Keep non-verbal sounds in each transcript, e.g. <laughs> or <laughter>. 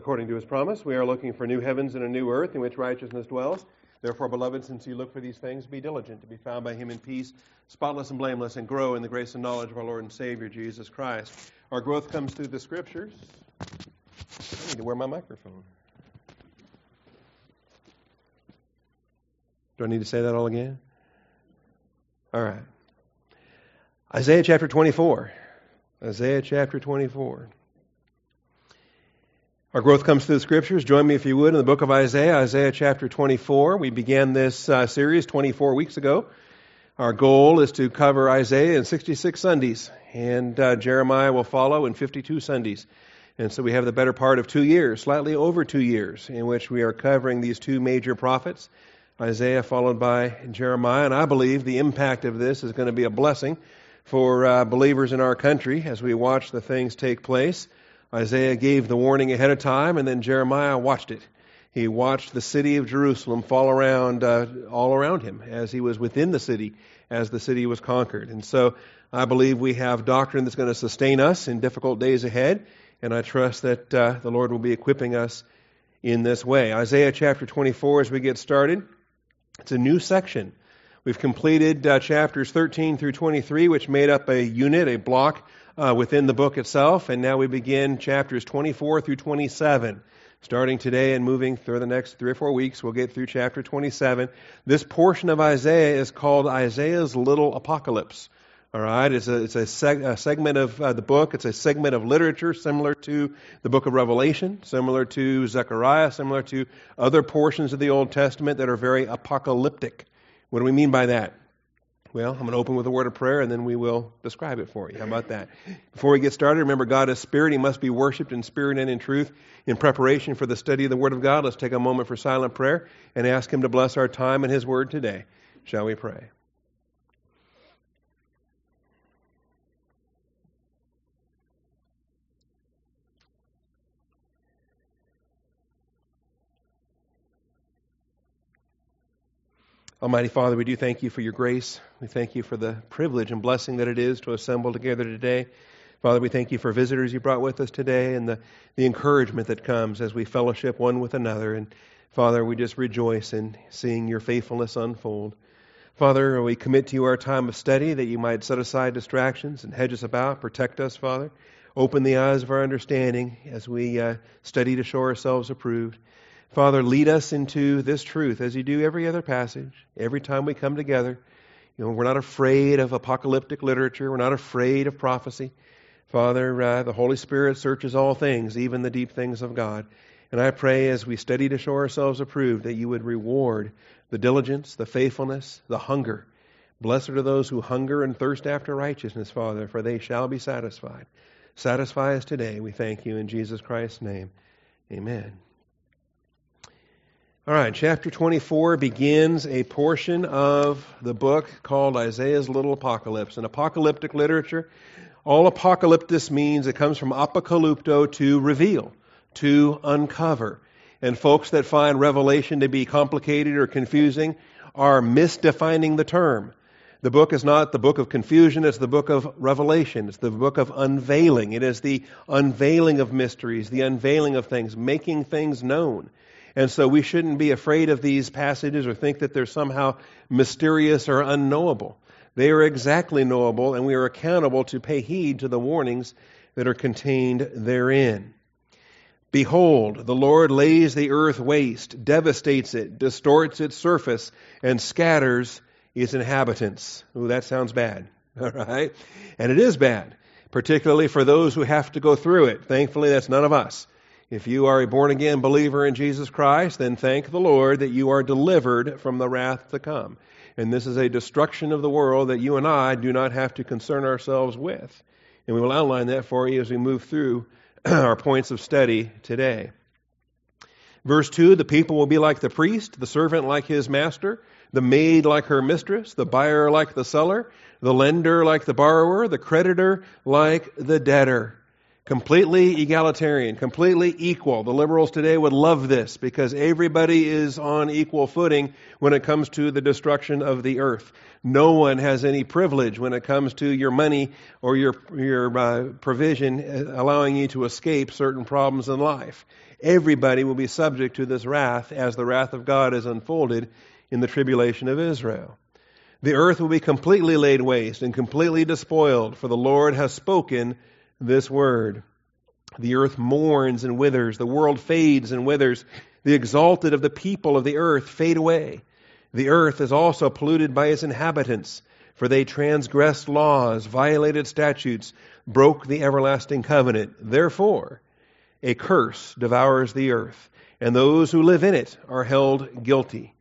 according to his promise. We are looking for new heavens and a new earth in which righteousness dwells. Therefore, beloved, since you look for these things, be diligent to be found by him in peace, spotless and blameless, and grow in the grace and knowledge of our Lord and Savior, Jesus Christ. Our growth comes through the Scriptures. I need to wear my microphone. Do I need to say that all again? All right. Isaiah chapter 24. Isaiah chapter 24. Our growth comes through the scriptures. Join me, if you would, in the book of Isaiah, Isaiah chapter 24. We began this uh, series 24 weeks ago. Our goal is to cover Isaiah in 66 Sundays, and uh, Jeremiah will follow in 52 Sundays. And so we have the better part of two years, slightly over two years, in which we are covering these two major prophets, Isaiah followed by Jeremiah. And I believe the impact of this is going to be a blessing for uh, believers in our country as we watch the things take place. Isaiah gave the warning ahead of time, and then Jeremiah watched it. He watched the city of Jerusalem fall around, uh, all around him as he was within the city, as the city was conquered. And so I believe we have doctrine that's going to sustain us in difficult days ahead, and I trust that uh, the Lord will be equipping us in this way. Isaiah chapter 24, as we get started, it's a new section. We've completed uh, chapters 13 through 23, which made up a unit, a block uh, within the book itself, and now we begin chapters 24 through 27. Starting today and moving through the next three or four weeks, we'll get through chapter 27. This portion of Isaiah is called Isaiah's Little Apocalypse. All right, it's a, it's a, seg- a segment of uh, the book. It's a segment of literature similar to the book of Revelation, similar to Zechariah, similar to other portions of the Old Testament that are very apocalyptic. What do we mean by that? Well, I'm going to open with a word of prayer and then we will describe it for you. How about that? Before we get started, remember God is spirit. He must be worshiped in spirit and in truth. In preparation for the study of the Word of God, let's take a moment for silent prayer and ask Him to bless our time and His Word today. Shall we pray? Almighty Father, we do thank you for your grace. We thank you for the privilege and blessing that it is to assemble together today. Father, we thank you for visitors you brought with us today and the, the encouragement that comes as we fellowship one with another. And Father, we just rejoice in seeing your faithfulness unfold. Father, we commit to you our time of study that you might set aside distractions and hedge us about, protect us, Father. Open the eyes of our understanding as we uh, study to show ourselves approved. Father, lead us into this truth as you do every other passage, every time we come together. You know, we're not afraid of apocalyptic literature. We're not afraid of prophecy. Father, uh, the Holy Spirit searches all things, even the deep things of God. And I pray as we study to show ourselves approved that you would reward the diligence, the faithfulness, the hunger. Blessed are those who hunger and thirst after righteousness, Father, for they shall be satisfied. Satisfy us today, we thank you in Jesus Christ's name. Amen. All right, chapter 24 begins a portion of the book called Isaiah's Little Apocalypse. In apocalyptic literature, all apocalyptus means it comes from apocalypto to reveal, to uncover. And folks that find revelation to be complicated or confusing are misdefining the term. The book is not the book of confusion, it's the book of revelation. It's the book of unveiling. It is the unveiling of mysteries, the unveiling of things, making things known. And so we shouldn't be afraid of these passages or think that they're somehow mysterious or unknowable. They are exactly knowable, and we are accountable to pay heed to the warnings that are contained therein. Behold, the Lord lays the earth waste, devastates it, distorts its surface, and scatters its inhabitants. Ooh, that sounds bad. <laughs> All right? And it is bad, particularly for those who have to go through it. Thankfully, that's none of us. If you are a born again believer in Jesus Christ, then thank the Lord that you are delivered from the wrath to come. And this is a destruction of the world that you and I do not have to concern ourselves with. And we will outline that for you as we move through <clears throat> our points of study today. Verse 2 The people will be like the priest, the servant like his master, the maid like her mistress, the buyer like the seller, the lender like the borrower, the creditor like the debtor. Completely egalitarian, completely equal. The liberals today would love this because everybody is on equal footing when it comes to the destruction of the earth. No one has any privilege when it comes to your money or your, your uh, provision uh, allowing you to escape certain problems in life. Everybody will be subject to this wrath as the wrath of God is unfolded in the tribulation of Israel. The earth will be completely laid waste and completely despoiled, for the Lord has spoken this word. The earth mourns and withers, the world fades and withers, the exalted of the people of the earth fade away. The earth is also polluted by its inhabitants, for they transgressed laws, violated statutes, broke the everlasting covenant. Therefore, a curse devours the earth, and those who live in it are held guilty.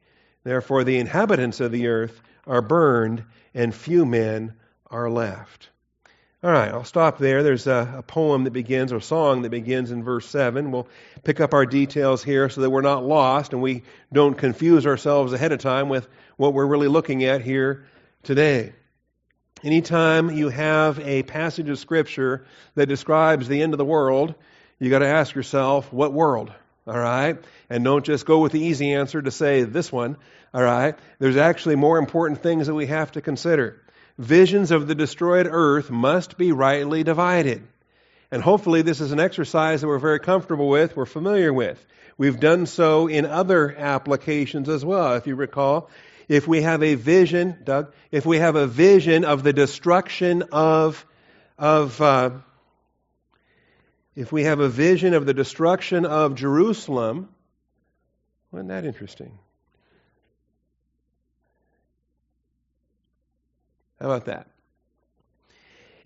Therefore, the inhabitants of the earth are burned, and few men are left. All right, I'll stop there. There's a, a, poem that begins, or a song that begins in verse 7. We'll pick up our details here so that we're not lost and we don't confuse ourselves ahead of time with what we're really looking at here today. Anytime you have a passage of Scripture that describes the end of the world, you got to ask yourself, what world? All right? And don't just go with the easy answer to say this one. All right? There's actually more important things that we have to consider visions of the destroyed earth must be rightly divided. And hopefully, this is an exercise that we're very comfortable with, we're familiar with. We've done so in other applications as well. If you recall, if we have a vision, Doug, if we have a vision of the destruction of, of uh, if we have a vision of the destruction of Jerusalem, wasn't that interesting? How about that?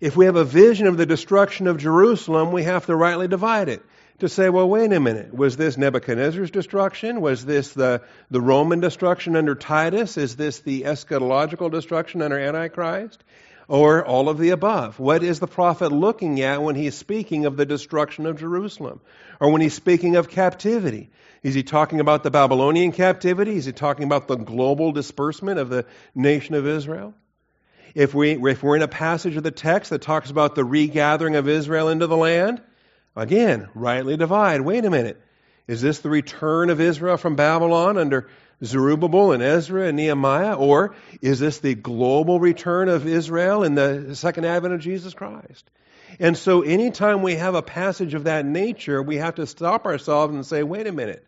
If we have a vision of the destruction of Jerusalem, we have to rightly divide it. To say, well, wait a minute. Was this Nebuchadnezzar's destruction? Was this the, the Roman destruction under Titus? Is this the eschatological destruction under Antichrist? Or all of the above? What is the prophet looking at when he's speaking of the destruction of Jerusalem? Or when he's speaking of captivity? Is he talking about the Babylonian captivity? Is he talking about the global disbursement of the nation of Israel? If, we, if we're in a passage of the text that talks about the regathering of Israel into the land, again, rightly divide. Wait a minute. Is this the return of Israel from Babylon under Zerubbabel and Ezra and Nehemiah? Or is this the global return of Israel in the second advent of Jesus Christ? And so, anytime we have a passage of that nature, we have to stop ourselves and say, wait a minute.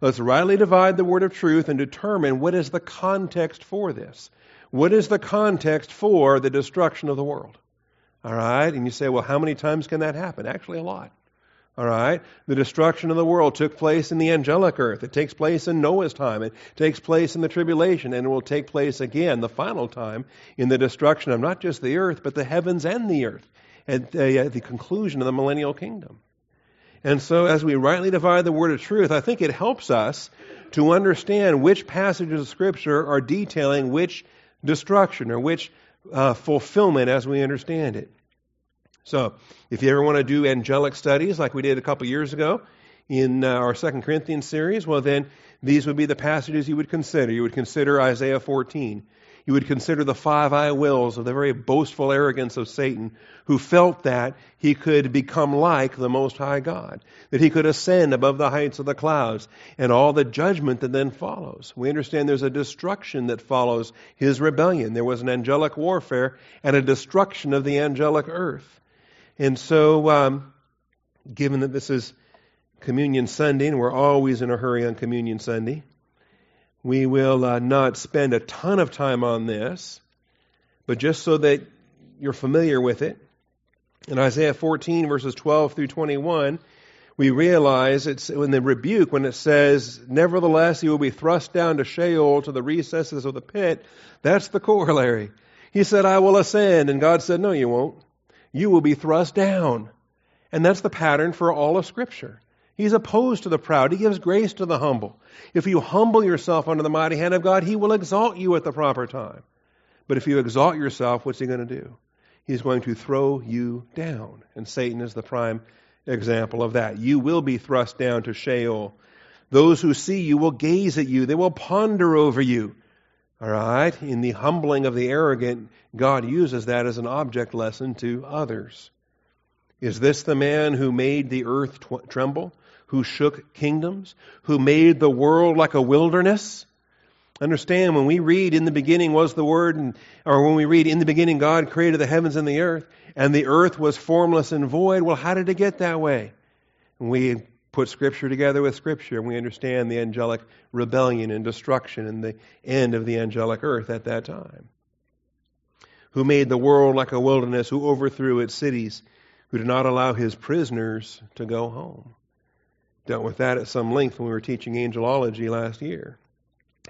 Let's rightly divide the word of truth and determine what is the context for this. What is the context for the destruction of the world? All right? And you say, well, how many times can that happen? Actually, a lot. All right? The destruction of the world took place in the angelic earth. It takes place in Noah's time. It takes place in the tribulation. And it will take place again, the final time, in the destruction of not just the earth, but the heavens and the earth at the, at the conclusion of the millennial kingdom. And so, as we rightly divide the word of truth, I think it helps us to understand which passages of Scripture are detailing which destruction or which uh, fulfillment as we understand it. So, if you ever want to do angelic studies like we did a couple years ago in uh, our Second Corinthians series, well, then these would be the passages you would consider. You would consider Isaiah 14 you would consider the five I wills of the very boastful arrogance of Satan, who felt that he could become like the Most High God, that he could ascend above the heights of the clouds, and all the judgment that then follows. We understand there's a destruction that follows his rebellion. There was an angelic warfare and a destruction of the angelic earth. And so, um, given that this is Communion Sunday, and we're always in a hurry on Communion Sunday, we will uh, not spend a ton of time on this, but just so that you're familiar with it. In Isaiah 14, verses 12 through 21, we realize it's in the rebuke when it says, Nevertheless, he will be thrust down to Sheol, to the recesses of the pit. That's the corollary. He said, I will ascend. And God said, No, you won't. You will be thrust down. And that's the pattern for all of Scripture. He's opposed to the proud. He gives grace to the humble. If you humble yourself under the mighty hand of God, He will exalt you at the proper time. But if you exalt yourself, what's He going to do? He's going to throw you down. And Satan is the prime example of that. You will be thrust down to Sheol. Those who see you will gaze at you, they will ponder over you. All right? In the humbling of the arrogant, God uses that as an object lesson to others. Is this the man who made the earth tw- tremble, who shook kingdoms, who made the world like a wilderness? Understand, when we read in the beginning was the Word, and, or when we read in the beginning God created the heavens and the earth, and the earth was formless and void, well, how did it get that way? And we put Scripture together with Scripture, and we understand the angelic rebellion and destruction and the end of the angelic earth at that time. Who made the world like a wilderness, who overthrew its cities, who did not allow his prisoners to go home. Dealt with that at some length when we were teaching angelology last year.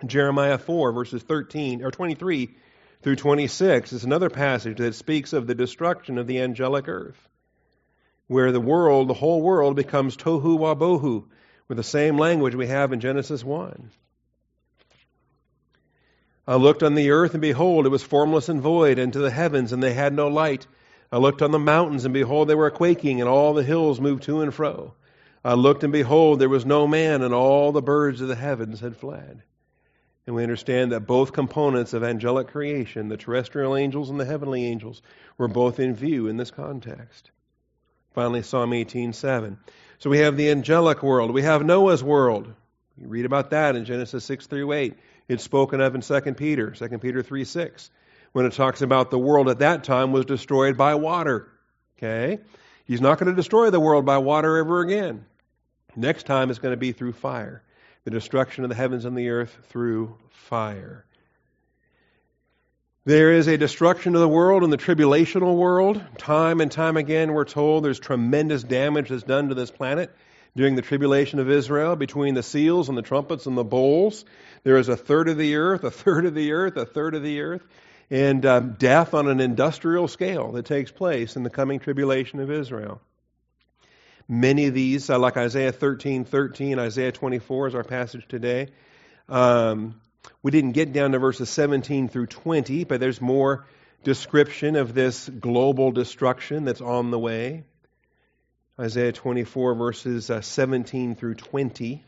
Jeremiah 4, verses 13 or 23 through 26 is another passage that speaks of the destruction of the angelic earth, where the world, the whole world, becomes tohu wabohu, with the same language we have in Genesis 1. I looked on the earth, and behold, it was formless and void, and to the heavens, and they had no light. I looked on the mountains, and behold, they were quaking, and all the hills moved to and fro. I looked, and behold, there was no man, and all the birds of the heavens had fled. And we understand that both components of angelic creation, the terrestrial angels and the heavenly angels, were both in view in this context. Finally, Psalm 18:7. So we have the angelic world. We have Noah's world. You read about that in Genesis 6 through 8. It's spoken of in 2 Peter, 2 Peter 3 6 when it talks about the world at that time was destroyed by water. Okay? He's not going to destroy the world by water ever again. Next time it's going to be through fire. The destruction of the heavens and the earth through fire. There is a destruction of the world in the tribulational world. Time and time again, we're told there's tremendous damage that's done to this planet during the tribulation of Israel between the seals and the trumpets and the bowls. There is a third of the earth, a third of the earth, a third of the earth and um, death on an industrial scale that takes place in the coming tribulation of Israel. Many of these, uh, like Isaiah 13, 13, Isaiah 24 is our passage today. Um, we didn't get down to verses 17 through 20, but there's more description of this global destruction that's on the way. Isaiah 24, verses uh, 17 through 20.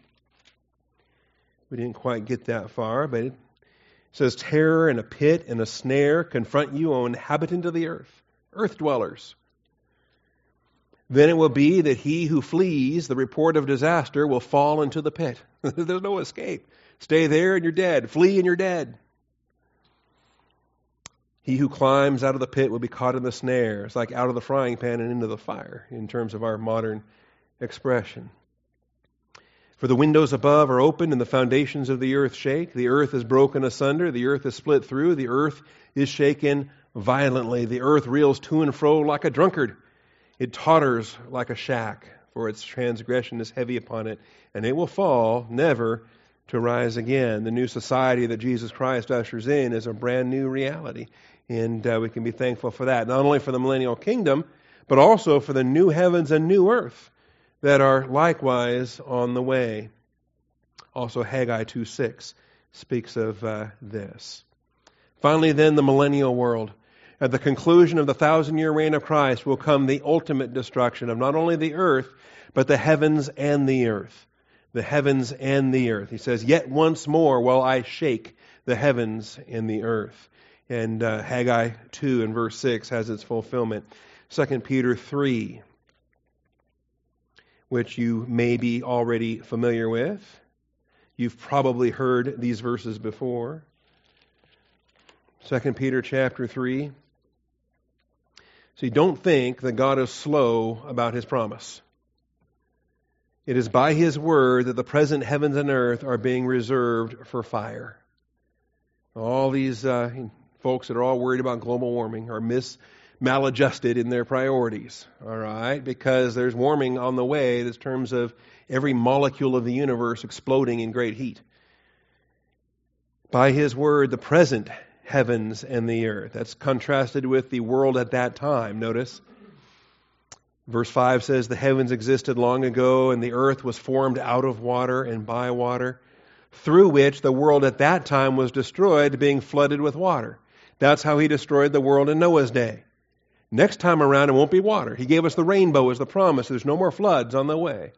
We didn't quite get that far, but it says, Terror and a pit and a snare confront you, O inhabitant of the earth, earth dwellers. Then it will be that he who flees the report of disaster will fall into the pit. <laughs> There's no escape. Stay there and you're dead. Flee and you're dead. He who climbs out of the pit will be caught in the snare. It's like out of the frying pan and into the fire in terms of our modern expression. For the windows above are opened, and the foundations of the earth shake. The earth is broken asunder, the earth is split through, the earth is shaken violently. The earth reels to and fro like a drunkard. It totters like a shack, for its transgression is heavy upon it, and it will fall, never to rise again. The new society that Jesus Christ ushers in is a brand new reality, and uh, we can be thankful for that. Not only for the millennial kingdom, but also for the new heavens and new earth that are likewise on the way. Also, Haggai 2 6 speaks of uh, this. Finally, then, the millennial world. At the conclusion of the thousand year reign of Christ will come the ultimate destruction of not only the earth, but the heavens and the earth. The heavens and the earth. He says, Yet once more will I shake the heavens and the earth. And uh, Haggai 2 and verse 6 has its fulfillment. 2 Peter 3 which you may be already familiar with. You've probably heard these verses before. 2 Peter chapter 3. See, don't think that God is slow about his promise. It is by his word that the present heavens and earth are being reserved for fire. All these uh, folks that are all worried about global warming are mis maladjusted in their priorities, all right? Because there's warming on the way in terms of every molecule of the universe exploding in great heat. By his word, the present heavens and the earth. That's contrasted with the world at that time. Notice. Verse 5 says, The heavens existed long ago, and the earth was formed out of water and by water, through which the world at that time was destroyed, being flooded with water. That's how he destroyed the world in Noah's day. Next time around, it won't be water. He gave us the rainbow as the promise. There's no more floods on the way.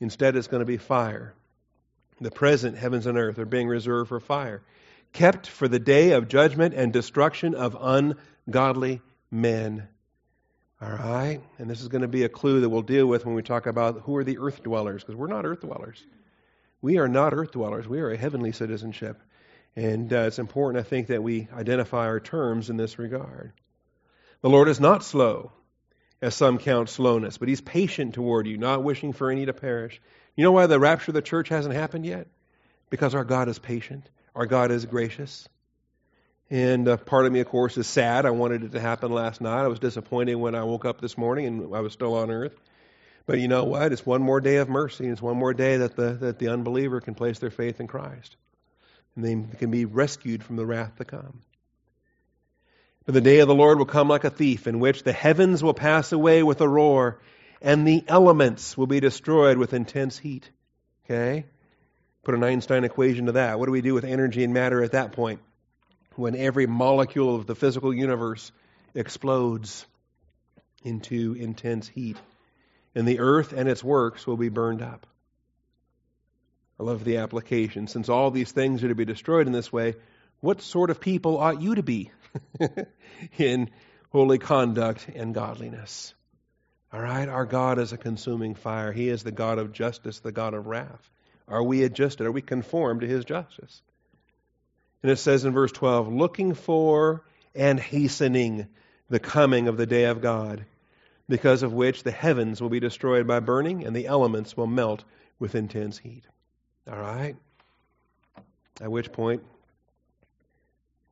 Instead, it's going to be fire. The present heavens and earth are being reserved for fire, kept for the day of judgment and destruction of ungodly men. All right? And this is going to be a clue that we'll deal with when we talk about who are the earth dwellers, because we're not earth dwellers. We are not earth dwellers. We are a heavenly citizenship. And uh, it's important, I think, that we identify our terms in this regard. The Lord is not slow, as some count slowness, but He's patient toward you, not wishing for any to perish. You know why the rapture of the church hasn't happened yet? Because our God is patient, our God is gracious. And uh, part of me, of course, is sad. I wanted it to happen last night. I was disappointed when I woke up this morning and I was still on earth. But you know what? It's one more day of mercy. It's one more day that the, that the unbeliever can place their faith in Christ. And they can be rescued from the wrath to come. But the day of the Lord will come like a thief, in which the heavens will pass away with a roar, and the elements will be destroyed with intense heat. Okay? Put an Einstein equation to that. What do we do with energy and matter at that point? When every molecule of the physical universe explodes into intense heat, and the earth and its works will be burned up. I love the application. Since all these things are to be destroyed in this way, what sort of people ought you to be <laughs> in holy conduct and godliness? All right, our God is a consuming fire. He is the God of justice, the God of wrath. Are we adjusted? Are we conformed to his justice? And it says in verse 12, looking for and hastening the coming of the day of God, because of which the heavens will be destroyed by burning and the elements will melt with intense heat. All right? At which point,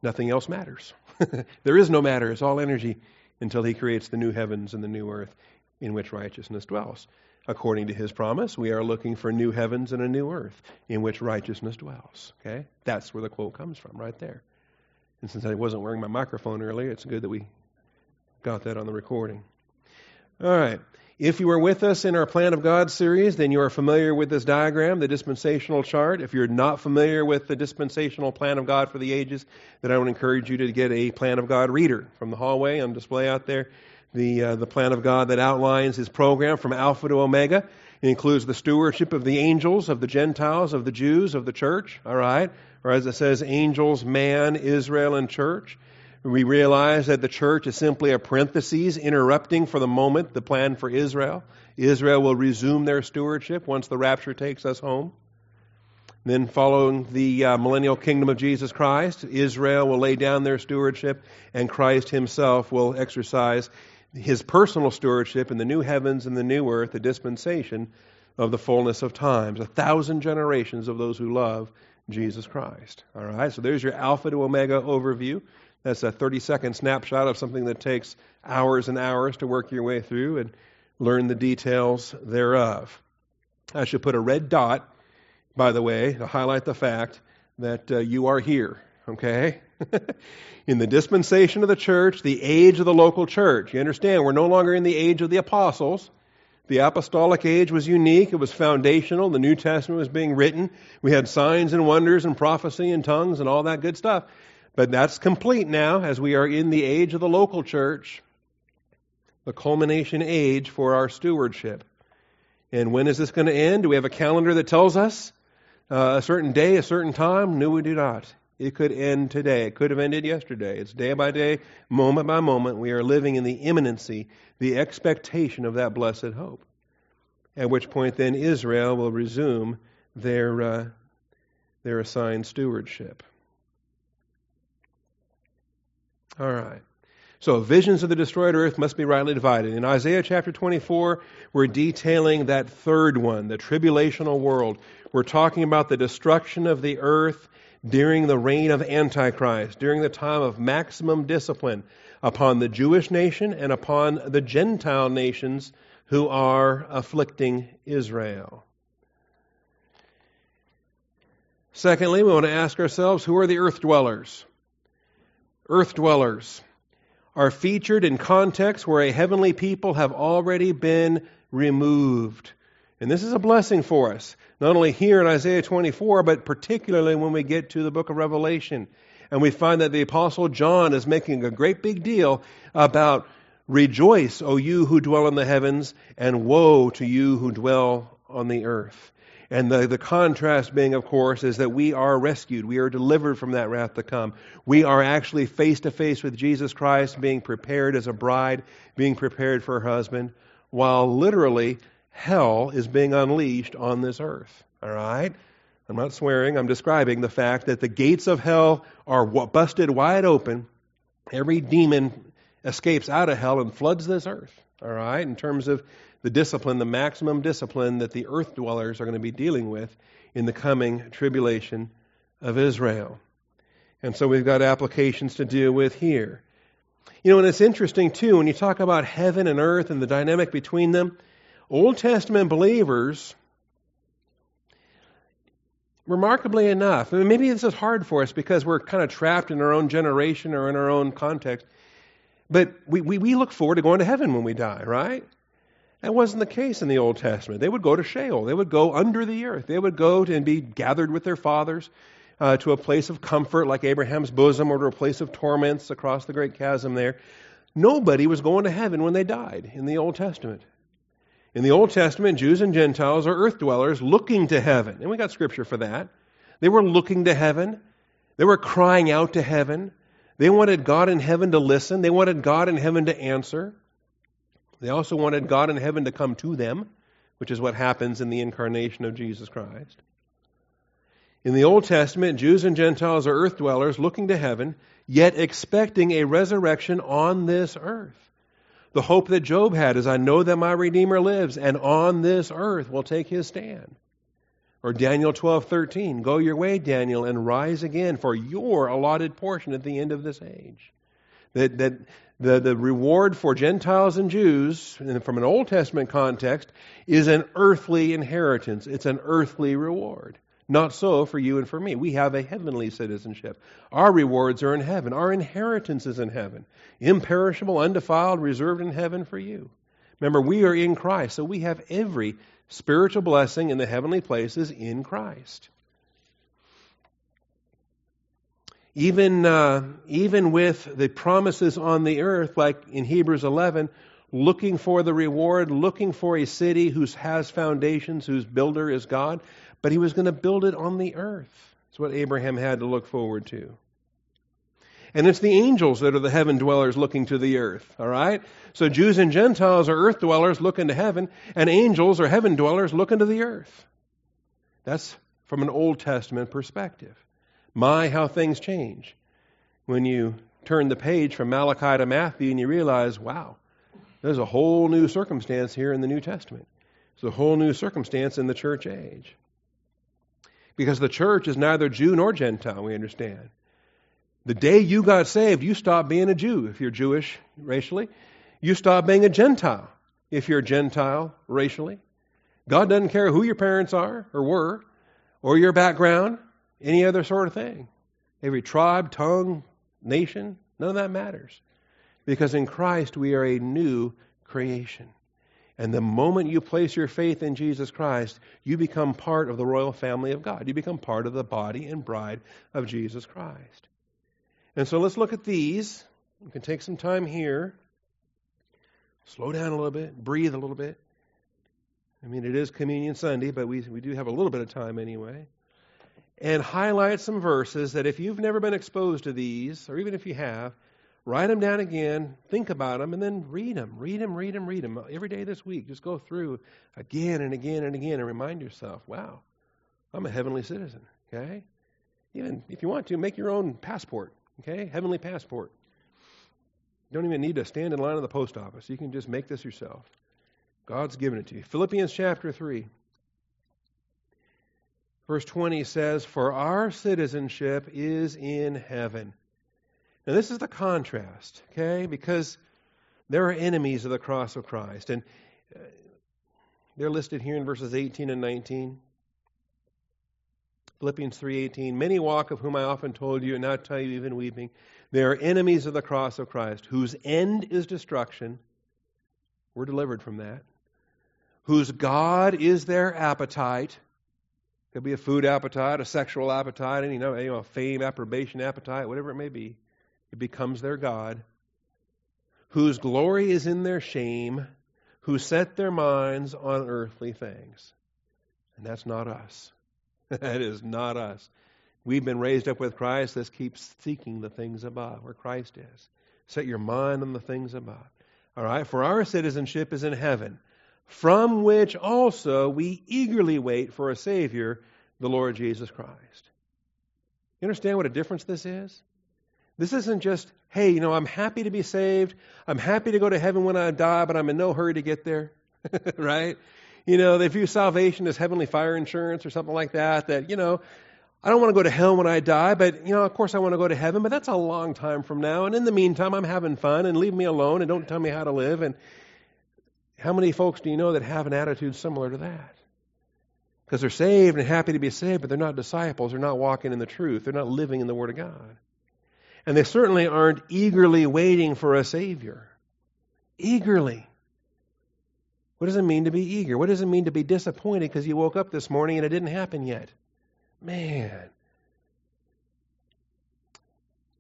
nothing else matters. <laughs> there is no matter. It's all energy until he creates the new heavens and the new earth in which righteousness dwells. According to his promise, we are looking for new heavens and a new earth in which righteousness dwells. Okay? That's where the quote comes from, right there. And since I wasn't wearing my microphone earlier, it's good that we got that on the recording. All right. If you were with us in our Plan of God series, then you are familiar with this diagram, the dispensational chart. If you're not familiar with the dispensational plan of God for the ages, then I would encourage you to get a Plan of God reader from the hallway on display out there the, uh, the plan of God that outlines his program from Alpha to Omega. It includes the stewardship of the angels, of the Gentiles, of the Jews, of the church, all right? Or as it says, angels, man, Israel, and church. We realize that the church is simply a parenthesis interrupting for the moment the plan for Israel. Israel will resume their stewardship once the rapture takes us home. Then, following the uh, millennial kingdom of Jesus Christ, Israel will lay down their stewardship, and Christ himself will exercise his personal stewardship in the new heavens and the new earth, the dispensation of the fullness of times, a thousand generations of those who love Jesus Christ. All right, so there's your Alpha to Omega overview. That's a 30 second snapshot of something that takes hours and hours to work your way through and learn the details thereof. I should put a red dot, by the way, to highlight the fact that uh, you are here, okay? <laughs> in the dispensation of the church, the age of the local church. You understand, we're no longer in the age of the apostles. The apostolic age was unique, it was foundational. The New Testament was being written. We had signs and wonders and prophecy and tongues and all that good stuff. But that's complete now as we are in the age of the local church, the culmination age for our stewardship. And when is this going to end? Do we have a calendar that tells us uh, a certain day, a certain time? No, we do not. It could end today. It could have ended yesterday. It's day by day, moment by moment. We are living in the imminency, the expectation of that blessed hope. At which point, then, Israel will resume their, uh, their assigned stewardship. All right. So, visions of the destroyed earth must be rightly divided. In Isaiah chapter 24, we're detailing that third one, the tribulational world. We're talking about the destruction of the earth during the reign of Antichrist, during the time of maximum discipline upon the Jewish nation and upon the Gentile nations who are afflicting Israel. Secondly, we want to ask ourselves who are the earth dwellers? Earth dwellers are featured in contexts where a heavenly people have already been removed. And this is a blessing for us, not only here in Isaiah 24, but particularly when we get to the book of Revelation. And we find that the Apostle John is making a great big deal about rejoice, O you who dwell in the heavens, and woe to you who dwell on the earth. And the, the contrast being, of course, is that we are rescued. We are delivered from that wrath to come. We are actually face to face with Jesus Christ, being prepared as a bride, being prepared for her husband, while literally hell is being unleashed on this earth. All right? I'm not swearing, I'm describing the fact that the gates of hell are busted wide open. Every demon escapes out of hell and floods this earth. All right? In terms of the discipline, the maximum discipline that the earth dwellers are going to be dealing with in the coming tribulation of Israel. And so we've got applications to deal with here. You know, and it's interesting too, when you talk about heaven and earth and the dynamic between them, Old Testament believers, remarkably enough, mean, maybe this is hard for us because we're kind of trapped in our own generation or in our own context, but we, we, we look forward to going to heaven when we die, right? That wasn't the case in the Old Testament. They would go to Sheol. They would go under the earth. They would go and be gathered with their fathers uh, to a place of comfort like Abraham's bosom or to a place of torments across the great chasm there. Nobody was going to heaven when they died in the Old Testament. In the Old Testament, Jews and Gentiles are earth dwellers looking to heaven. And we got scripture for that. They were looking to heaven. They were crying out to heaven. They wanted God in heaven to listen. They wanted God in heaven to answer. They also wanted God in heaven to come to them, which is what happens in the incarnation of Jesus Christ. In the Old Testament, Jews and Gentiles are earth dwellers looking to heaven, yet expecting a resurrection on this earth. The hope that Job had is I know that my Redeemer lives, and on this earth will take his stand. Or Daniel 12:13, go your way, Daniel, and rise again for your allotted portion at the end of this age. That, that the, the reward for Gentiles and Jews, and from an Old Testament context, is an earthly inheritance. It's an earthly reward. Not so for you and for me. We have a heavenly citizenship. Our rewards are in heaven. Our inheritance is in heaven. Imperishable, undefiled, reserved in heaven for you. Remember, we are in Christ, so we have every spiritual blessing in the heavenly places in Christ. Even, uh, even with the promises on the earth, like in Hebrews 11, looking for the reward, looking for a city whose has foundations, whose builder is God, but he was going to build it on the earth. That's what Abraham had to look forward to. And it's the angels that are the heaven dwellers looking to the earth, all right? So Jews and Gentiles are earth dwellers looking to heaven, and angels are heaven dwellers looking to the earth. That's from an Old Testament perspective. My, how things change when you turn the page from Malachi to Matthew and you realize, wow, there's a whole new circumstance here in the New Testament. There's a whole new circumstance in the church age. Because the church is neither Jew nor Gentile, we understand. The day you got saved, you stopped being a Jew if you're Jewish racially. You stop being a Gentile if you're Gentile racially. God doesn't care who your parents are or were or your background any other sort of thing. Every tribe, tongue, nation, none of that matters. Because in Christ we are a new creation. And the moment you place your faith in Jesus Christ, you become part of the royal family of God. You become part of the body and bride of Jesus Christ. And so let's look at these. We can take some time here. Slow down a little bit, breathe a little bit. I mean, it is Communion Sunday, but we, we do have a little bit of time anyway and highlight some verses that if you've never been exposed to these, or even if you have, write them down again, think about them, and then read them. Read them, read them, read them. Every day this week, just go through again and again and again and remind yourself, wow, I'm a heavenly citizen, okay? Even if you want to, make your own passport, okay? Heavenly passport. You don't even need to stand in line at the post office. You can just make this yourself. God's given it to you. Philippians chapter 3. Verse 20 says, For our citizenship is in heaven. Now, this is the contrast, okay? Because there are enemies of the cross of Christ. And uh, they're listed here in verses 18 and 19. Philippians 3:18 Many walk of whom I often told you and now tell you even weeping they are enemies of the cross of Christ whose end is destruction we're delivered from that whose god is their appetite could be a food appetite, a sexual appetite, any you know, fame, approbation appetite, whatever it may be. It becomes their God. Whose glory is in their shame, who set their minds on earthly things. And that's not us. <laughs> that is not us. We've been raised up with Christ. Let's keep seeking the things above, where Christ is. Set your mind on the things above. All right? For our citizenship is in heaven, from which also we eagerly wait for a Savior, the Lord Jesus Christ. You understand what a difference this is? This isn't just, hey, you know, I'm happy to be saved. I'm happy to go to heaven when I die, but I'm in no hurry to get there. <laughs> right? You know, they view salvation as heavenly fire insurance or something like that, that, you know, I don't want to go to hell when I die, but, you know, of course I want to go to heaven, but that's a long time from now. And in the meantime, I'm having fun and leave me alone and don't tell me how to live. And how many folks do you know that have an attitude similar to that? Because they're saved and happy to be saved, but they're not disciples. They're not walking in the truth. They're not living in the Word of God. And they certainly aren't eagerly waiting for a Savior. Eagerly. What does it mean to be eager? What does it mean to be disappointed because you woke up this morning and it didn't happen yet? Man.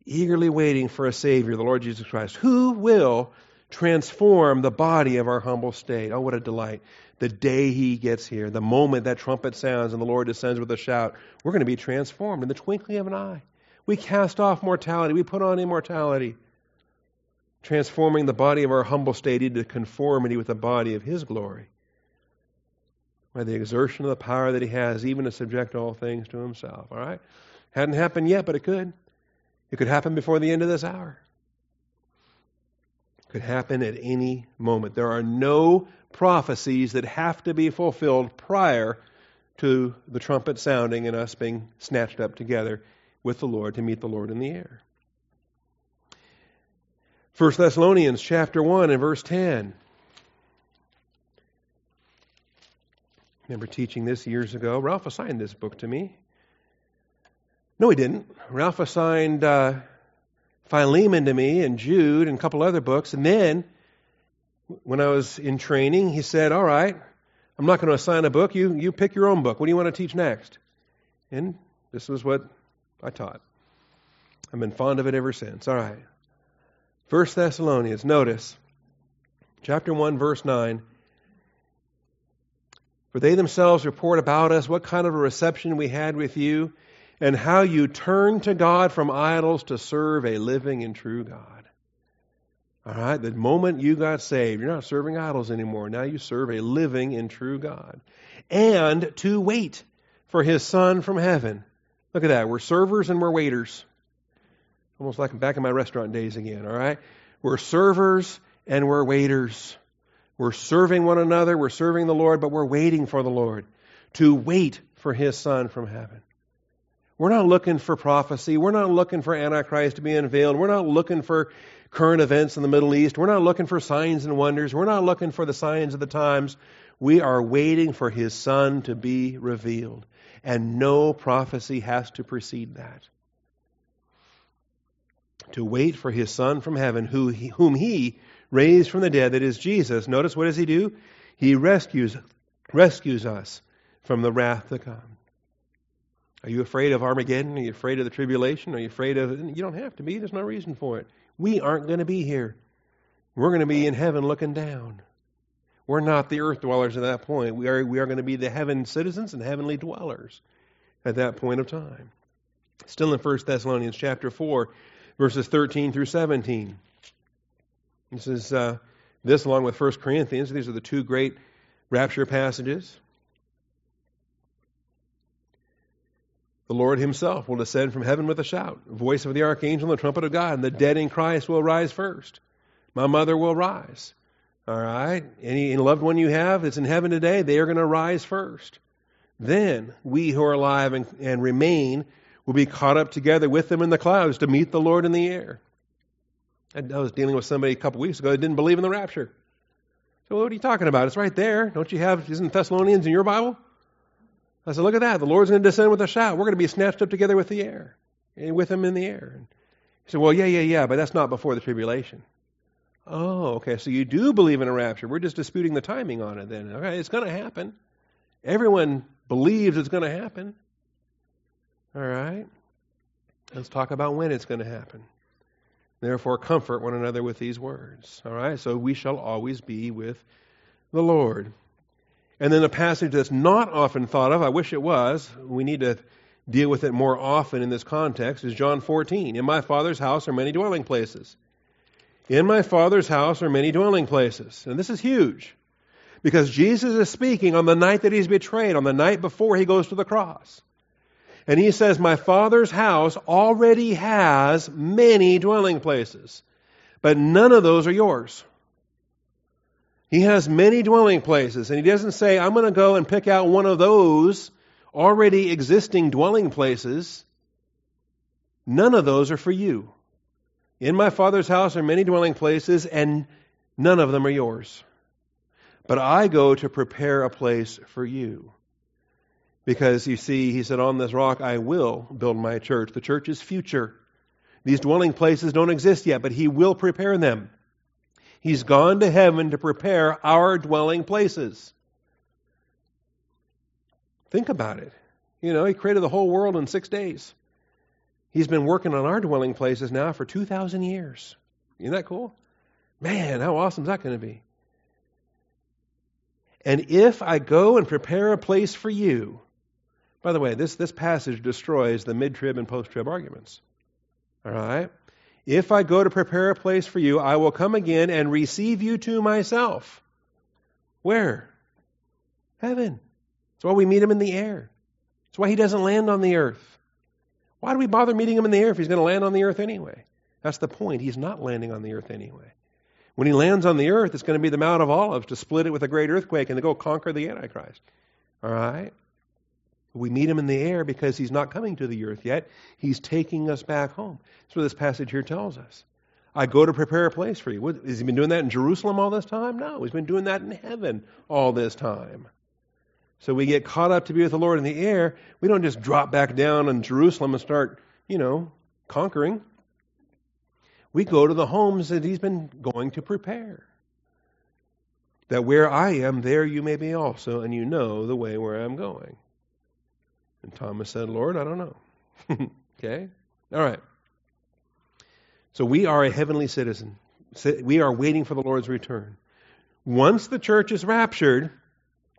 Eagerly waiting for a Savior, the Lord Jesus Christ, who will transform the body of our humble state. Oh, what a delight. The day He gets here, the moment that trumpet sounds and the Lord descends with a shout, we're going to be transformed in the twinkling of an eye. We cast off mortality, we put on immortality, transforming the body of our humble state into conformity with the body of His glory by the exertion of the power that he has, even to subject all things to himself. All right? Hadn't happened yet, but it could. It could happen before the end of this hour. It could happen at any moment. There are no prophecies that have to be fulfilled prior to the trumpet sounding and us being snatched up together with the Lord to meet the Lord in the air. 1 Thessalonians chapter 1 and verse 10. remember teaching this years ago. Ralph assigned this book to me. No, he didn't. Ralph assigned uh, Philemon to me and Jude and a couple other books. And then, when I was in training, he said, All right, I'm not going to assign a book. You, you pick your own book. What do you want to teach next? And this was what I taught. I've been fond of it ever since. All right. First Thessalonians, notice, chapter 1, verse 9. For they themselves report about us what kind of a reception we had with you, and how you turned to God from idols to serve a living and true God. All right, the moment you got saved, you're not serving idols anymore. Now you serve a living and true God. And to wait for his Son from heaven. Look at that. We're servers and we're waiters. Almost like back in my restaurant days again, all right? We're servers and we're waiters. We're serving one another, we're serving the Lord, but we're waiting for the Lord to wait for his Son from heaven. We're not looking for prophecy. We're not looking for Antichrist to be unveiled. We're not looking for current events in the Middle East. We're not looking for signs and wonders. We're not looking for the signs of the times. We are waiting for his Son to be revealed. And no prophecy has to precede that. To wait for his Son from heaven, who he, whom he raised from the dead, that is Jesus, notice what does he do? He rescues rescues us from the wrath to come. Are you afraid of Armageddon? Are you afraid of the tribulation? Are you afraid of You don't have to be. There's no reason for it. We aren't going to be here. We're going to be in heaven looking down. We're not the earth dwellers at that point. We are, we are going to be the heaven citizens and heavenly dwellers at that point of time. Still in 1 Thessalonians chapter 4, verses 13 through 17. This is uh, this along with 1 Corinthians. These are the two great rapture passages. The Lord himself will descend from heaven with a shout, voice of the archangel, and the trumpet of God, and the dead in Christ will rise first. My mother will rise. All right? Any loved one you have that's in heaven today, they are going to rise first. Then we who are alive and, and remain will be caught up together with them in the clouds to meet the Lord in the air. I was dealing with somebody a couple weeks ago that didn't believe in the rapture. So what are you talking about? It's right there. Don't you have, isn't Thessalonians in your Bible? I said, look at that. The Lord's going to descend with a shout. We're going to be snatched up together with the air, and with him in the air. And he said, well, yeah, yeah, yeah, but that's not before the tribulation. Oh, okay. So you do believe in a rapture. We're just disputing the timing on it then. Okay, it's going to happen. Everyone believes it's going to happen. All right. Let's talk about when it's going to happen. Therefore, comfort one another with these words. All right? So we shall always be with the Lord. And then a passage that's not often thought of, I wish it was, we need to deal with it more often in this context, is John 14. In my Father's house are many dwelling places. In my Father's house are many dwelling places. And this is huge because Jesus is speaking on the night that he's betrayed, on the night before he goes to the cross. And he says, My Father's house already has many dwelling places, but none of those are yours. He has many dwelling places, and he doesn't say, I'm going to go and pick out one of those already existing dwelling places. None of those are for you. In my Father's house are many dwelling places, and none of them are yours. But I go to prepare a place for you. Because you see, he said, On this rock I will build my church. The church is future. These dwelling places don't exist yet, but he will prepare them. He's gone to heaven to prepare our dwelling places. Think about it. You know, he created the whole world in six days. He's been working on our dwelling places now for 2,000 years. Isn't that cool? Man, how awesome is that going to be? And if I go and prepare a place for you, by the way, this, this passage destroys the mid trib and post trib arguments. All right? If I go to prepare a place for you, I will come again and receive you to myself. Where? Heaven. That's why we meet him in the air. That's why he doesn't land on the earth. Why do we bother meeting him in the air if he's going to land on the earth anyway? That's the point. He's not landing on the earth anyway. When he lands on the earth, it's going to be the Mount of Olives to split it with a great earthquake and to go conquer the Antichrist. All right? We meet him in the air because he's not coming to the earth yet. He's taking us back home. That's what this passage here tells us. I go to prepare a place for you. What, has he been doing that in Jerusalem all this time? No, he's been doing that in heaven all this time. So we get caught up to be with the Lord in the air. We don't just drop back down in Jerusalem and start, you know, conquering. We go to the homes that he's been going to prepare. That where I am, there you may be also, and you know the way where I'm going. And Thomas said, Lord, I don't know. <laughs> okay? All right. So we are a heavenly citizen. We are waiting for the Lord's return. Once the church is raptured,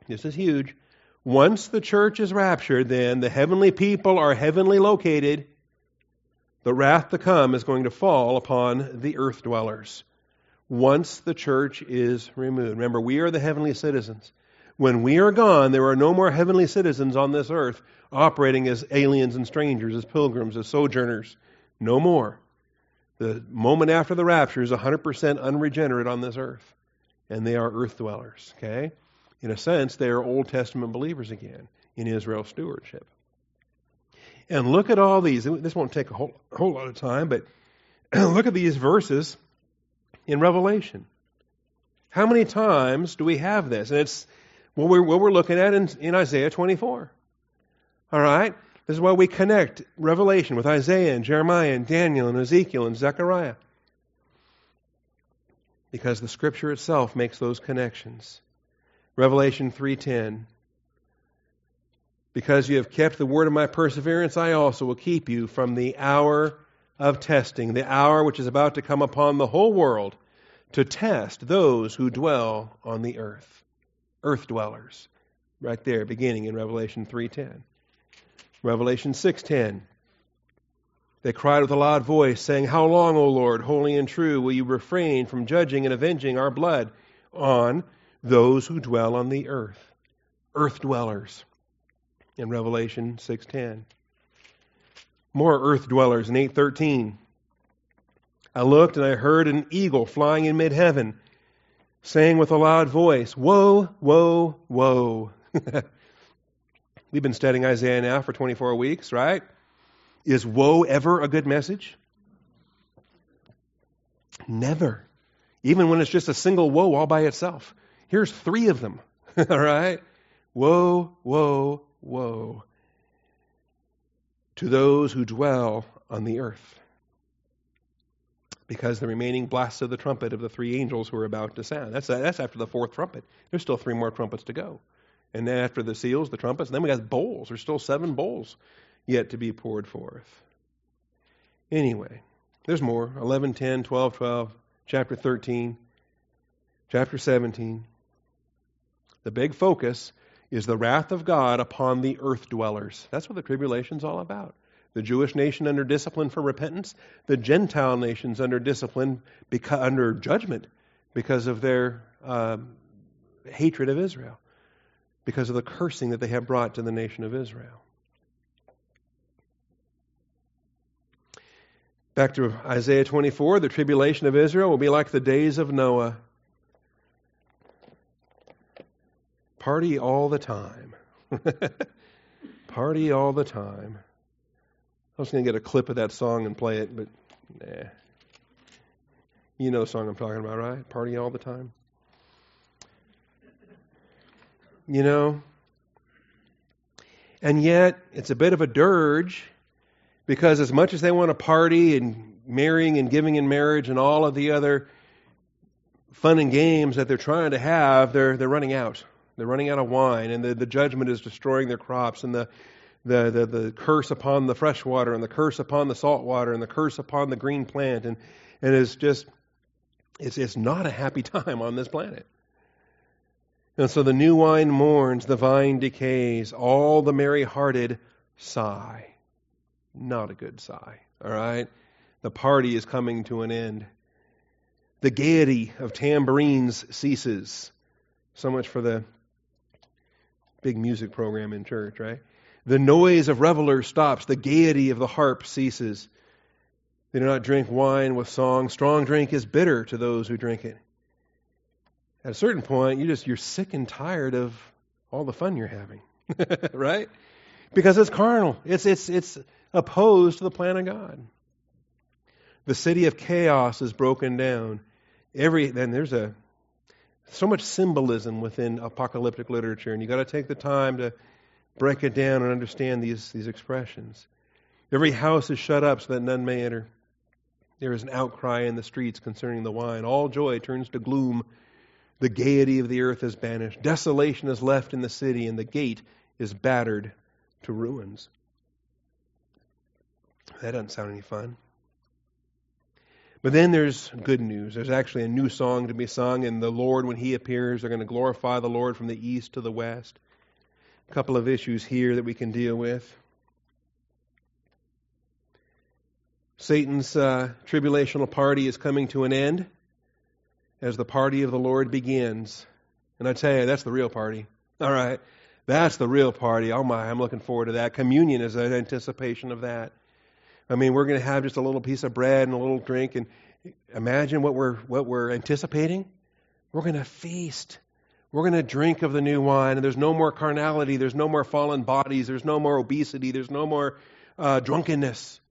this is huge. Once the church is raptured, then the heavenly people are heavenly located. The wrath to come is going to fall upon the earth dwellers. Once the church is removed. Remember, we are the heavenly citizens. When we are gone, there are no more heavenly citizens on this earth operating as aliens and strangers, as pilgrims, as sojourners. No more. The moment after the rapture is 100% unregenerate on this earth, and they are earth dwellers. Okay? In a sense, they are Old Testament believers again in Israel's stewardship. And look at all these. This won't take a whole, whole lot of time, but <clears throat> look at these verses in Revelation. How many times do we have this? And it's what we're, what we're looking at in, in Isaiah 24. All right? This is why we connect Revelation with Isaiah and Jeremiah and Daniel and Ezekiel and Zechariah. Because the scripture itself makes those connections. Revelation 3:10 Because you have kept the word of my perseverance I also will keep you from the hour of testing, the hour which is about to come upon the whole world to test those who dwell on the earth earth dwellers. Right there, beginning in Revelation 3:10. Revelation 6:10. They cried with a loud voice, saying, How long, O Lord, holy and true, will you refrain from judging and avenging our blood on those who dwell on the earth? Earth dwellers. In Revelation 6:10. More earth dwellers in 8:13. I looked and I heard an eagle flying in mid-heaven saying with a loud voice, Woe, woe, woe. <laughs> We've been studying Isaiah now for 24 weeks, right? Is woe ever a good message? Never. Even when it's just a single woe all by itself. Here's three of them, <laughs> all right? Woe, woe, woe to those who dwell on the earth because the remaining blasts of the trumpet of the three angels who are about to sound. That's, that's after the fourth trumpet. There's still three more trumpets to go. And then after the seals, the trumpets, and then we got bowls. There's still seven bowls yet to be poured forth. Anyway, there's more 11, 10, 12, 12, chapter 13, chapter 17. The big focus is the wrath of God upon the earth dwellers. That's what the tribulation's all about. The Jewish nation under discipline for repentance, the Gentile nations under discipline, under judgment because of their um, hatred of Israel, because of the cursing that they have brought to the nation of Israel. Back to Isaiah 24, the tribulation of Israel will be like the days of Noah. Party all the time. <laughs> Party all the time. I was going to get a clip of that song and play it, but nah. You know the song I'm talking about, right? Party all the time. You know? And yet, it's a bit of a dirge because as much as they want to party and marrying and giving in marriage and all of the other fun and games that they're trying to have, they're, they're running out. They're running out of wine, and the, the judgment is destroying their crops, and the, the, the, the curse upon the fresh water, and the curse upon the salt water, and the curse upon the green plant. And, and it's just, it's, it's not a happy <laughs> time on this planet. And so the new wine mourns, the vine decays, all the merry hearted sigh. Not a good sigh, all right? The party is coming to an end. The gaiety of tambourines ceases. So much for the big music program in church, right? The noise of revelers stops. The gaiety of the harp ceases. They do not drink wine with song. Strong drink is bitter to those who drink it. At a certain point, you just you're sick and tired of all the fun you're having, <laughs> right? Because it's carnal. It's it's it's opposed to the plan of God. The city of chaos is broken down. Every then there's a so much symbolism within apocalyptic literature, and you've got to take the time to break it down and understand these, these expressions. Every house is shut up so that none may enter. There is an outcry in the streets concerning the wine. All joy turns to gloom. The gaiety of the earth is banished. Desolation is left in the city, and the gate is battered to ruins. That doesn't sound any fun. But then there's good news. There's actually a new song to be sung, and the Lord, when He appears, they're going to glorify the Lord from the east to the west. A couple of issues here that we can deal with. Satan's uh, tribulational party is coming to an end as the party of the Lord begins. And I tell you, that's the real party. All right. That's the real party. Oh my, I'm looking forward to that. Communion is an anticipation of that. I mean, we're going to have just a little piece of bread and a little drink, and imagine what we're what we're anticipating. We're going to feast. We're going to drink of the new wine, and there's no more carnality. There's no more fallen bodies. There's no more obesity. There's no more uh, drunkenness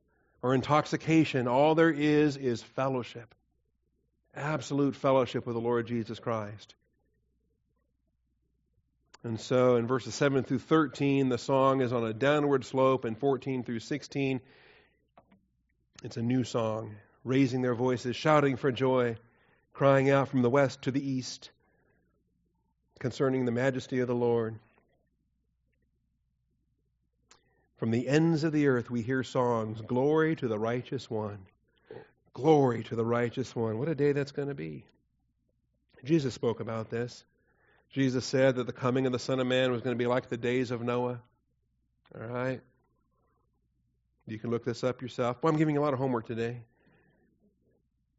or intoxication. All there is is fellowship, absolute fellowship with the Lord Jesus Christ. And so in verses 7 through 13, the song is on a downward slope, and 14 through 16, it's a new song, raising their voices, shouting for joy, crying out from the west to the east concerning the majesty of the Lord. From the ends of the earth we hear songs Glory to the righteous one. Glory to the righteous one. What a day that's going to be. Jesus spoke about this. Jesus said that the coming of the Son of Man was going to be like the days of Noah. All right? You can look this up yourself. Well, I'm giving you a lot of homework today.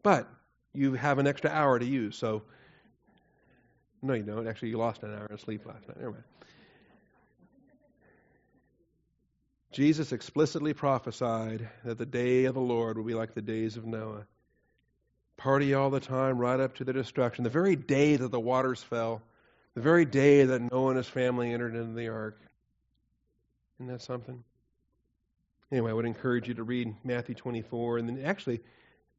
But you have an extra hour to use, so no, you don't. Actually, you lost an hour of sleep last night. Never mind. Jesus explicitly prophesied that the day of the Lord will be like the days of Noah. Party all the time, right up to the destruction. The very day that the waters fell, the very day that Noah and his family entered into the ark. Isn't that something? Anyway, I would encourage you to read Matthew 24, and then actually,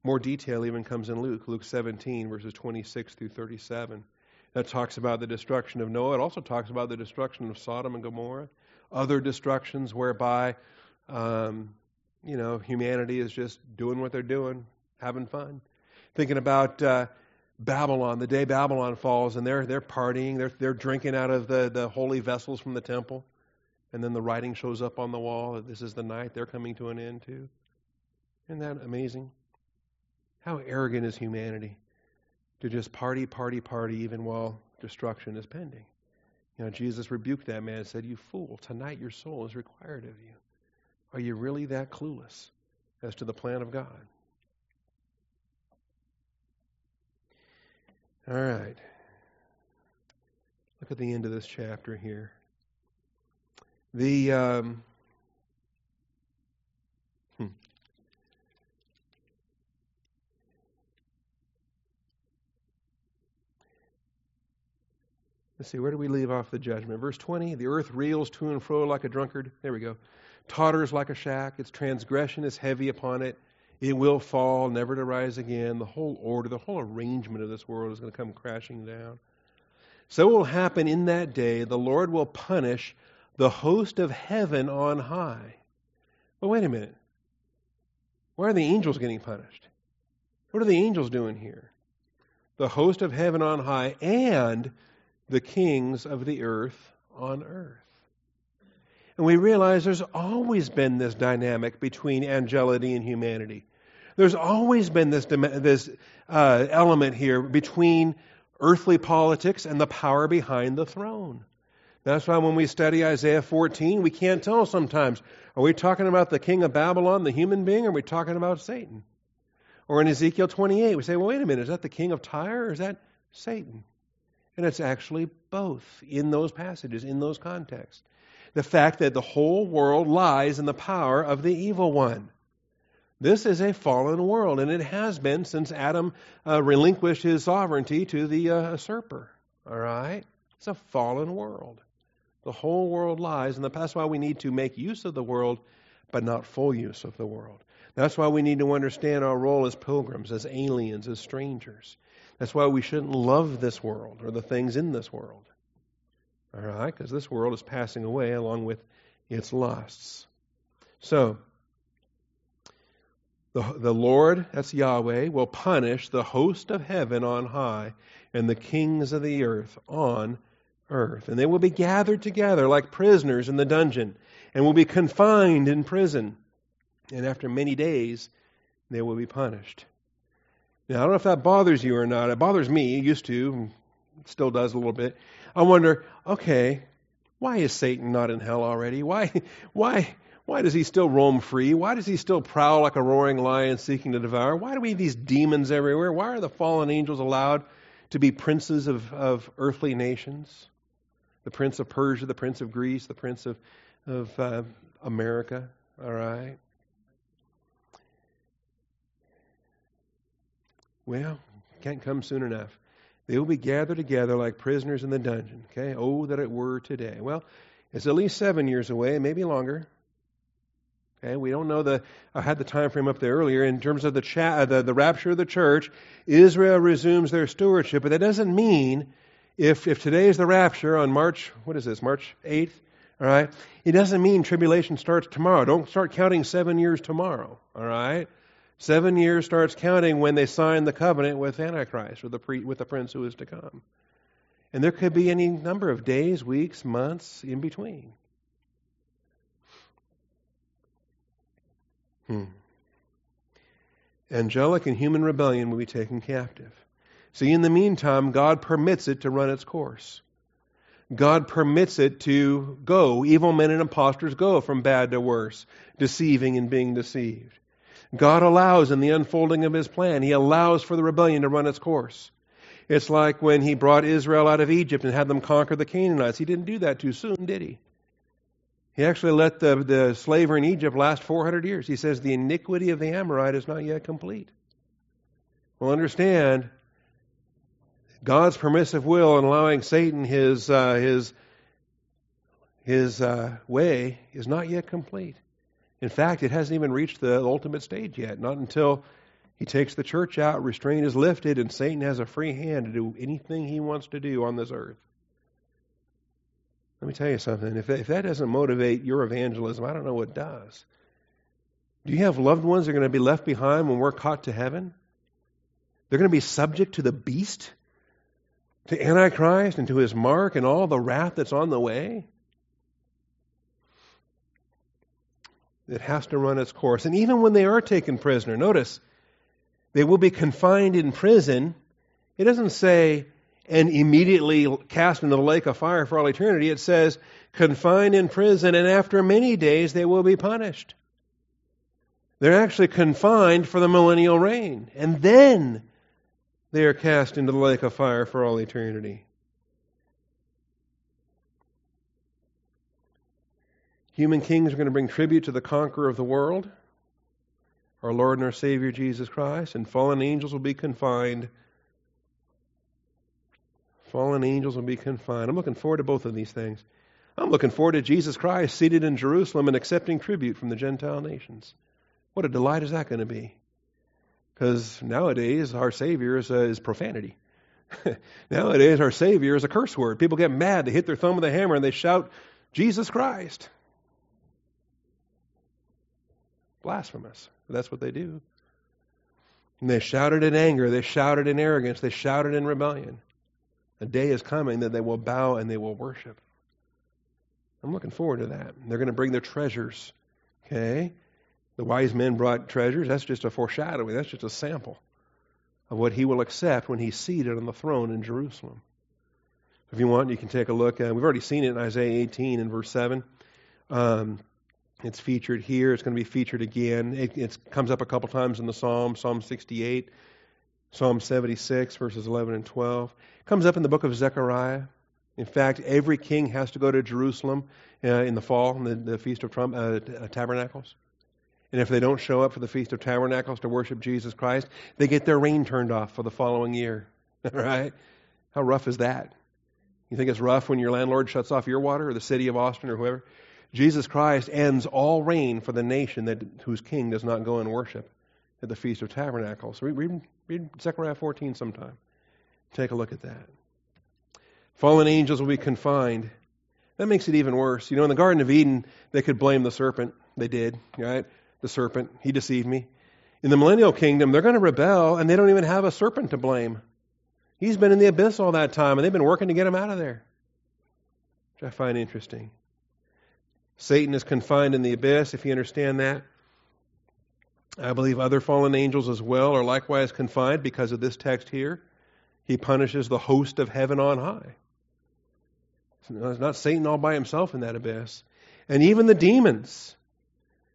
more detail even comes in Luke, Luke 17, verses 26 through 37. That talks about the destruction of Noah. It also talks about the destruction of Sodom and Gomorrah, other destructions whereby, um, you know, humanity is just doing what they're doing, having fun. Thinking about uh, Babylon, the day Babylon falls, and they're they're partying, they're they're drinking out of the the holy vessels from the temple. And then the writing shows up on the wall that this is the night they're coming to an end too. Isn't that amazing? How arrogant is humanity to just party, party, party even while destruction is pending? You know, Jesus rebuked that man and said, You fool, tonight your soul is required of you. Are you really that clueless as to the plan of God? All right. Look at the end of this chapter here. The um, hmm. Let's see, where do we leave off the judgment? Verse 20 The earth reels to and fro like a drunkard. There we go. Totters like a shack. Its transgression is heavy upon it. It will fall, never to rise again. The whole order, the whole arrangement of this world is going to come crashing down. So it will happen in that day. The Lord will punish the host of heaven on high. But wait a minute. Why are the angels getting punished? What are the angels doing here? The host of heaven on high and the kings of the earth on earth. And we realize there's always been this dynamic between angelity and humanity. There's always been this, this uh, element here between earthly politics and the power behind the throne. That's why when we study Isaiah 14, we can't tell sometimes are we talking about the king of Babylon, the human being, or are we talking about Satan? Or in Ezekiel 28, we say, well, wait a minute, is that the king of Tyre or is that Satan? And it's actually both in those passages, in those contexts. The fact that the whole world lies in the power of the evil one. This is a fallen world, and it has been since Adam uh, relinquished his sovereignty to the uh, usurper. All right? It's a fallen world. The whole world lies, and that's why we need to make use of the world, but not full use of the world. That's why we need to understand our role as pilgrims, as aliens, as strangers. That's why we shouldn't love this world or the things in this world. All right? Because this world is passing away along with its lusts. So, the, the Lord, that's Yahweh, will punish the host of heaven on high and the kings of the earth on earth. And they will be gathered together like prisoners in the dungeon and will be confined in prison. And after many days, they will be punished. Now, I don't know if that bothers you or not. It bothers me. It used to, still does a little bit. I wonder, okay, why is Satan not in hell already? Why, <laughs> why, why does he still roam free? Why does he still prowl like a roaring lion seeking to devour? Why do we have these demons everywhere? Why are the fallen angels allowed to be princes of, of earthly nations? The prince of Persia, the prince of Greece, the prince of, of uh, America, all right? Well, can't come soon enough. They will be gathered together like prisoners in the dungeon. Okay? Oh, that it were today. Well, it's at least seven years away, maybe longer. Okay, we don't know the. I had the time frame up there earlier in terms of the, cha- uh, the the rapture of the church. Israel resumes their stewardship, but that doesn't mean if if today is the rapture on March what is this March eighth, all right, it doesn't mean tribulation starts tomorrow. Don't start counting seven years tomorrow. All right, Seven years starts counting when they sign the covenant with Antichrist, or the pre, with the prince who is to come. And there could be any number of days, weeks, months in between. Hmm. Angelic and human rebellion will be taken captive. See, in the meantime, God permits it to run its course. God permits it to go. Evil men and impostors go from bad to worse, deceiving and being deceived. God allows in the unfolding of his plan, he allows for the rebellion to run its course. It's like when he brought Israel out of Egypt and had them conquer the Canaanites. He didn't do that too soon, did he? He actually let the, the slavery in Egypt last 400 years. He says the iniquity of the Amorite is not yet complete. Well, understand, God's permissive will in allowing Satan his, uh, his, his uh, way is not yet complete. In fact, it hasn't even reached the ultimate stage yet. Not until he takes the church out, restraint is lifted, and Satan has a free hand to do anything he wants to do on this earth. Let me tell you something. If, if that doesn't motivate your evangelism, I don't know what does. Do you have loved ones that are going to be left behind when we're caught to heaven? They're going to be subject to the beast, to Antichrist, and to his mark, and all the wrath that's on the way? It has to run its course. And even when they are taken prisoner, notice, they will be confined in prison. It doesn't say, and immediately cast into the lake of fire for all eternity. It says, confined in prison, and after many days they will be punished. They're actually confined for the millennial reign, and then they are cast into the lake of fire for all eternity. Human kings are going to bring tribute to the conqueror of the world, our Lord and our Savior Jesus Christ, and fallen angels will be confined Fallen angels will be confined. I'm looking forward to both of these things. I'm looking forward to Jesus Christ seated in Jerusalem and accepting tribute from the Gentile nations. What a delight is that going to be? Because nowadays our Savior is, uh, is profanity. <laughs> nowadays our Savior is a curse word. People get mad, they hit their thumb with a hammer, and they shout, Jesus Christ. Blasphemous. That's what they do. And they shouted in anger, they shouted in arrogance, they shouted in rebellion. A day is coming that they will bow and they will worship. I'm looking forward to that. They're going to bring their treasures. Okay? The wise men brought treasures. That's just a foreshadowing. That's just a sample of what he will accept when he's seated on the throne in Jerusalem. If you want, you can take a look. Uh, we've already seen it in Isaiah 18 and verse 7. Um, it's featured here. It's going to be featured again. It, it comes up a couple times in the Psalm, Psalm 68, Psalm 76, verses 11 and 12. Comes up in the book of Zechariah. In fact, every king has to go to Jerusalem uh, in the fall, in the, the Feast of Trump, uh, Tabernacles. And if they don't show up for the Feast of Tabernacles to worship Jesus Christ, they get their rain turned off for the following year. <laughs> right? How rough is that? You think it's rough when your landlord shuts off your water or the city of Austin or whoever? Jesus Christ ends all rain for the nation that, whose king does not go and worship at the Feast of Tabernacles. Read, read, read Zechariah 14 sometime. Take a look at that. Fallen angels will be confined. That makes it even worse. You know, in the Garden of Eden, they could blame the serpent. They did, right? The serpent. He deceived me. In the millennial kingdom, they're going to rebel, and they don't even have a serpent to blame. He's been in the abyss all that time, and they've been working to get him out of there, which I find interesting. Satan is confined in the abyss, if you understand that. I believe other fallen angels as well are likewise confined because of this text here. He punishes the host of heaven on high. It's not Satan all by himself in that abyss. And even the demons.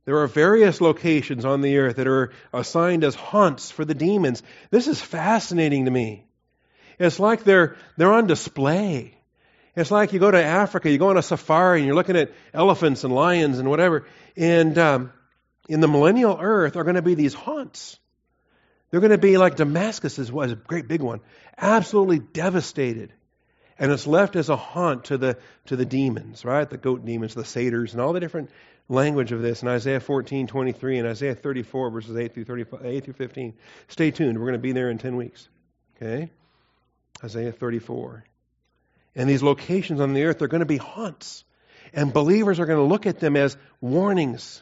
There are various locations on the earth that are assigned as haunts for the demons. This is fascinating to me. It's like they're, they're on display. It's like you go to Africa, you go on a safari, and you're looking at elephants and lions and whatever. And um, in the millennial earth are going to be these haunts. They're going to be like Damascus is was a great big one, absolutely devastated. And it's left as a haunt to the to the demons, right? The goat demons, the satyrs, and all the different language of this in Isaiah 14, 23, and Isaiah 34, verses 8 through 35, 8 through 15. Stay tuned. We're going to be there in 10 weeks. Okay? Isaiah 34. And these locations on the earth, they're going to be haunts. And believers are going to look at them as warnings.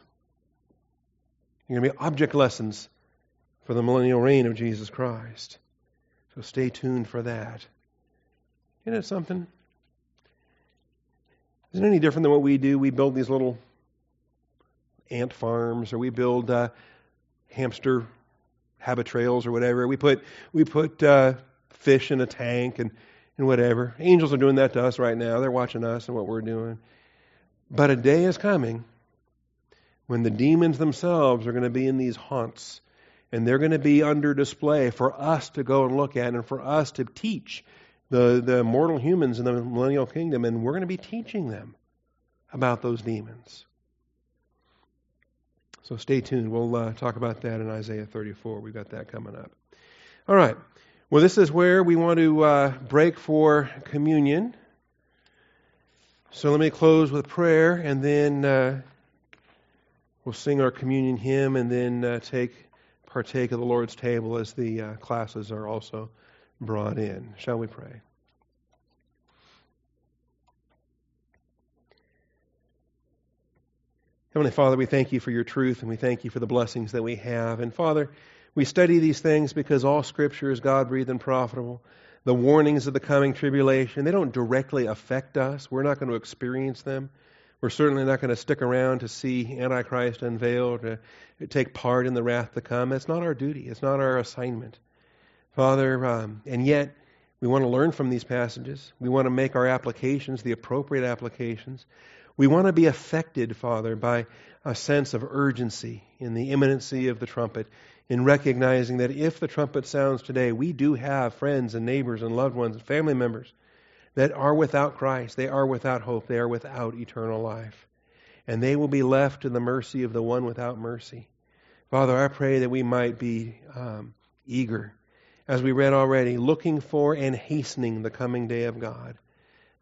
They're going to be object lessons for the millennial reign of Jesus Christ. So stay tuned for that. Isn't it something? Isn't it any different than what we do? We build these little ant farms, or we build uh, hamster Habitrails, or whatever. We put we put uh, fish in a tank and and whatever. Angels are doing that to us right now. They're watching us and what we're doing. But a day is coming when the demons themselves are going to be in these haunts and they're going to be under display for us to go and look at and for us to teach the, the mortal humans in the millennial kingdom, and we're going to be teaching them about those demons. So stay tuned. We'll uh, talk about that in Isaiah 34. We've got that coming up. All right. Well, this is where we want to uh, break for communion. So let me close with prayer, and then uh, we'll sing our communion hymn, and then uh, take partake of the Lord's table as the uh, classes are also brought in. Shall we pray? Heavenly Father, we thank you for your truth and we thank you for the blessings that we have. And Father, we study these things because all Scripture is God breathed and profitable. The warnings of the coming tribulation, they don't directly affect us. We're not going to experience them. We're certainly not going to stick around to see Antichrist unveiled, to take part in the wrath to come. That's not our duty. It's not our assignment. Father, um, and yet We want to learn from these passages. We want to make our applications the appropriate applications. We want to be affected, Father, by a sense of urgency in the imminency of the trumpet, in recognizing that if the trumpet sounds today, we do have friends and neighbors and loved ones and family members that are without Christ. They are without hope. They are without eternal life. And they will be left to the mercy of the one without mercy. Father, I pray that we might be um, eager as we read already, looking for and hastening the coming day of God.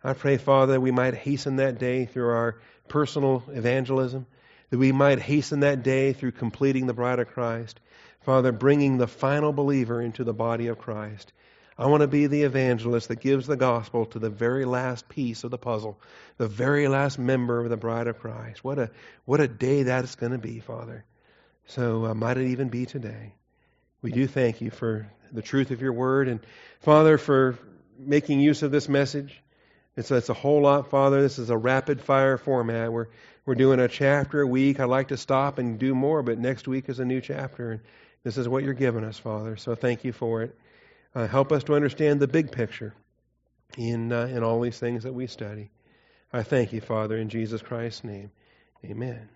I pray, Father, that we might hasten that day through our personal evangelism, that we might hasten that day through completing the bride of Christ. Father, bringing the final believer into the body of Christ. I want to be the evangelist that gives the gospel to the very last piece of the puzzle, the very last member of the bride of Christ. What a, what a day that is going to be, Father. So uh, might it even be today. We do thank you for the truth of your word. And Father, for making use of this message. It's, it's a whole lot, Father. This is a rapid fire format. We're, we're doing a chapter a week. I'd like to stop and do more, but next week is a new chapter. And this is what you're giving us, Father. So thank you for it. Uh, help us to understand the big picture in, uh, in all these things that we study. I thank you, Father, in Jesus Christ's name. Amen.